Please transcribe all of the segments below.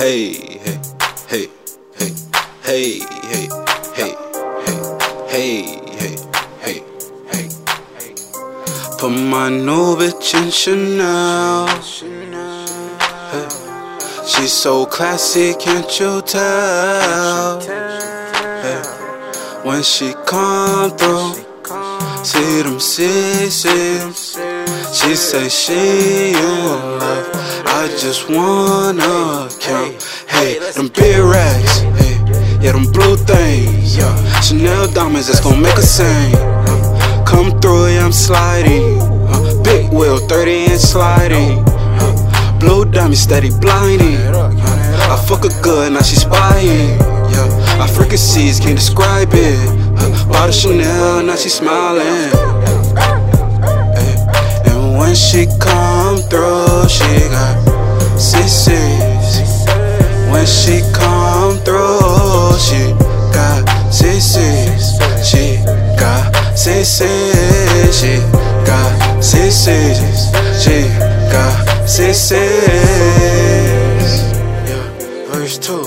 Hey, hey, hey, hey, hey, hey, hey, hey, hey, hey, hey, hey. Put my new bitch in Chanel. She's so classy, can't you tell? When she come through, see them CCs. She say she in love. I just wanna them big racks. Hey, yeah, them blue things. Yeah, Chanel diamonds that's gonna make a sing. Uh, come through, yeah, I'm sliding. Uh, big wheel, 30 inch sliding. Uh, blue diamond steady blinding. I fuck her good, now she spying. Yeah, I freaking sees, can't describe it. Bought a Chanel, now she smiling. Ay, And when she come through, she got CCs. CCs. She got CCs. She got CCs. Yeah, verse two.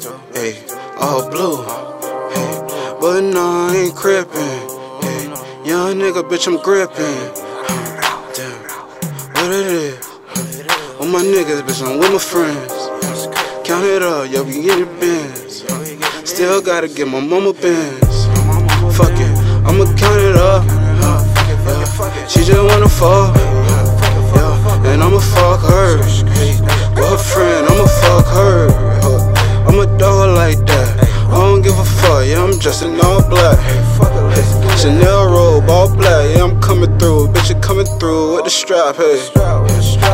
Two. Hey, all blue. Hey, but no, I ain't crippin'. Hey, young nigga, bitch, I'm gripping. Damn, what it is? All my niggas, bitch, I'm with my friends. Count it up, yo, we get it Benz. Still gotta get my mama Benz. Fuck it, I'ma count it up. She just wanna fuck. And I'ma fuck her. With her friend, I'ma fuck her. I'm a dog like that. I don't give a fuck, yeah, I'm dressed in all black. Chanel robe, all black, yeah, I'm coming through. Bitch, you coming through with the strap, hey.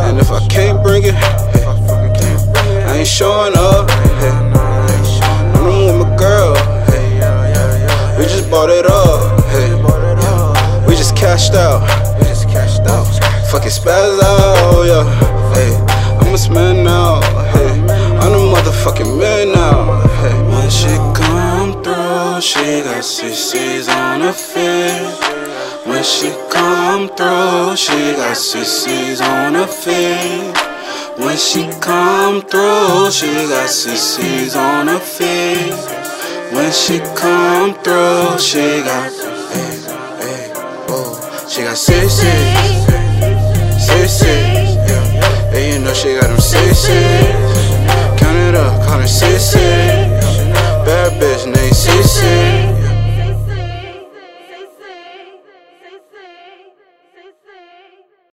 And if I can't bring it, I ain't showing up. I'm with my girl. We just bought it up. Hey, we just cashed out. Fucking spaz out, yeah. Hey, I'm a man now. Hey, I'm a motherfucking man now. Hey, when she come through, she got CCs on her face. When she come through, she got CCs on her face. When she come through, she got CCs on her face. When she come through, she got, hey, she got six six, six six, yeah. And you know she got them six six. Count it up, call it six. Bad bitch named six six.